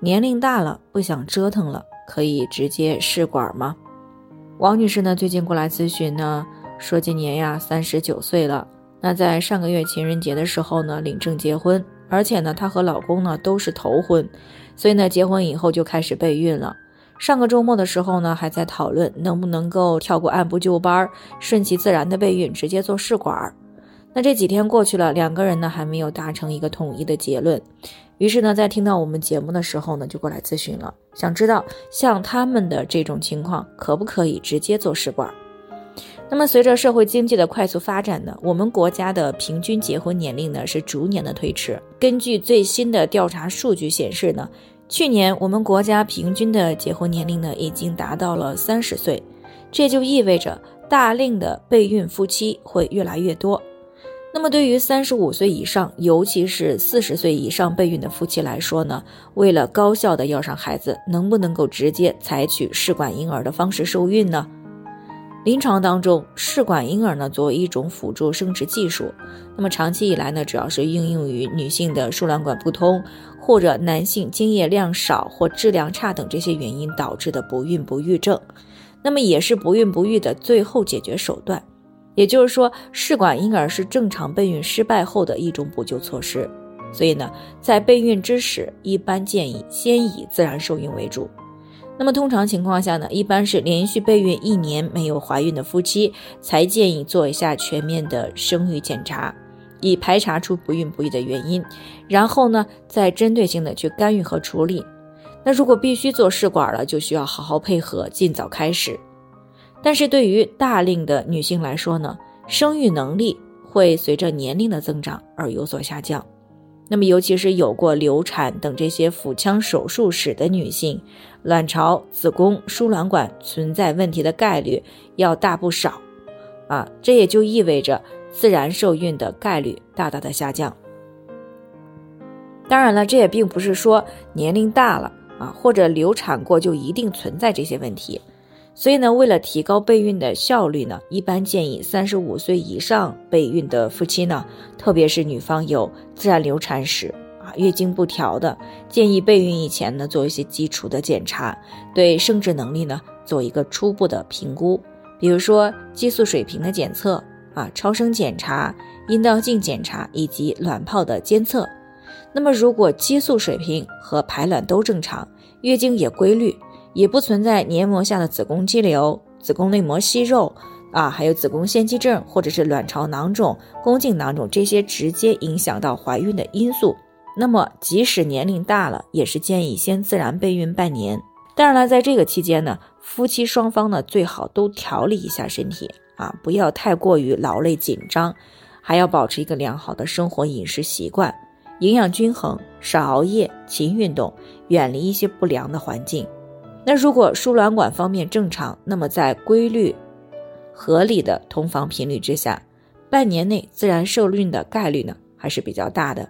年龄大了不想折腾了，可以直接试管吗？王女士呢，最近过来咨询呢，说今年呀三十九岁了，那在上个月情人节的时候呢领证结婚，而且呢她和老公呢都是头婚，所以呢结婚以后就开始备孕了。上个周末的时候呢还在讨论能不能够跳过按部就班，顺其自然的备孕，直接做试管。那这几天过去了，两个人呢还没有达成一个统一的结论。于是呢，在听到我们节目的时候呢，就过来咨询了，想知道像他们的这种情况，可不可以直接做试管？那么随着社会经济的快速发展呢，我们国家的平均结婚年龄呢是逐年的推迟。根据最新的调查数据显示呢，去年我们国家平均的结婚年龄呢已经达到了三十岁，这就意味着大龄的备孕夫妻会越来越多。那么，对于三十五岁以上，尤其是四十岁以上备孕的夫妻来说呢，为了高效的要上孩子，能不能够直接采取试管婴儿的方式受孕呢？临床当中，试管婴儿呢作为一种辅助生殖技术，那么长期以来呢，主要是应用于女性的输卵管不通，或者男性精液量少或质量差等这些原因导致的不孕不育症，那么也是不孕不育的最后解决手段。也就是说，试管婴儿是正常备孕失败后的一种补救措施，所以呢，在备孕之时，一般建议先以自然受孕为主。那么通常情况下呢，一般是连续备孕一年没有怀孕的夫妻，才建议做一下全面的生育检查，以排查出不孕不育的原因，然后呢，再针对性的去干预和处理。那如果必须做试管了，就需要好好配合，尽早开始。但是对于大龄的女性来说呢，生育能力会随着年龄的增长而有所下降。那么，尤其是有过流产等这些腹腔手术史的女性，卵巢、子宫、输卵管存在问题的概率要大不少。啊，这也就意味着自然受孕的概率大大的下降。当然了，这也并不是说年龄大了啊，或者流产过就一定存在这些问题。所以呢，为了提高备孕的效率呢，一般建议三十五岁以上备孕的夫妻呢，特别是女方有自然流产史啊、月经不调的，建议备孕以前呢做一些基础的检查，对生殖能力呢做一个初步的评估，比如说激素水平的检测啊、超声检查、阴道镜检查以及卵泡的监测。那么如果激素水平和排卵都正常，月经也规律。也不存在黏膜下的子宫肌瘤、子宫内膜息肉啊，还有子宫腺肌症或者是卵巢囊肿、宫颈囊肿这些直接影响到怀孕的因素。那么，即使年龄大了，也是建议先自然备孕半年。当然了，在这个期间呢，夫妻双方呢最好都调理一下身体啊，不要太过于劳累紧张，还要保持一个良好的生活饮食习惯，营养均衡，少熬夜，勤运动，远离一些不良的环境。那如果输卵管方面正常，那么在规律、合理的同房频率之下，半年内自然受孕的概率呢还是比较大的。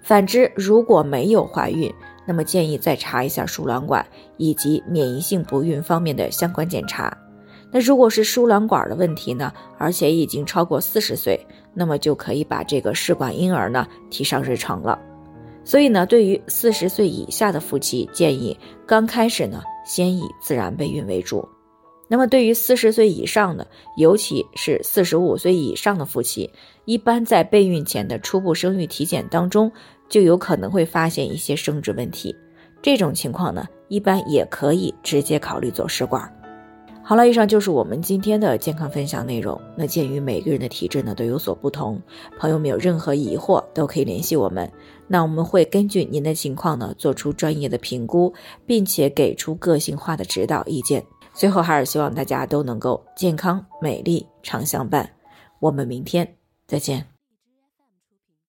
反之，如果没有怀孕，那么建议再查一下输卵管以及免疫性不孕方面的相关检查。那如果是输卵管的问题呢，而且已经超过四十岁，那么就可以把这个试管婴儿呢提上日程了。所以呢，对于四十岁以下的夫妻，建议刚开始呢，先以自然备孕为主。那么对于四十岁以上的，尤其是四十五岁以上的夫妻，一般在备孕前的初步生育体检当中，就有可能会发现一些生殖问题。这种情况呢，一般也可以直接考虑做试管。好了，以上就是我们今天的健康分享内容。那鉴于每个人的体质呢都有所不同，朋友们有任何疑惑都可以联系我们。那我们会根据您的情况呢做出专业的评估，并且给出个性化的指导意见。最后还是希望大家都能够健康美丽常相伴。我们明天再见。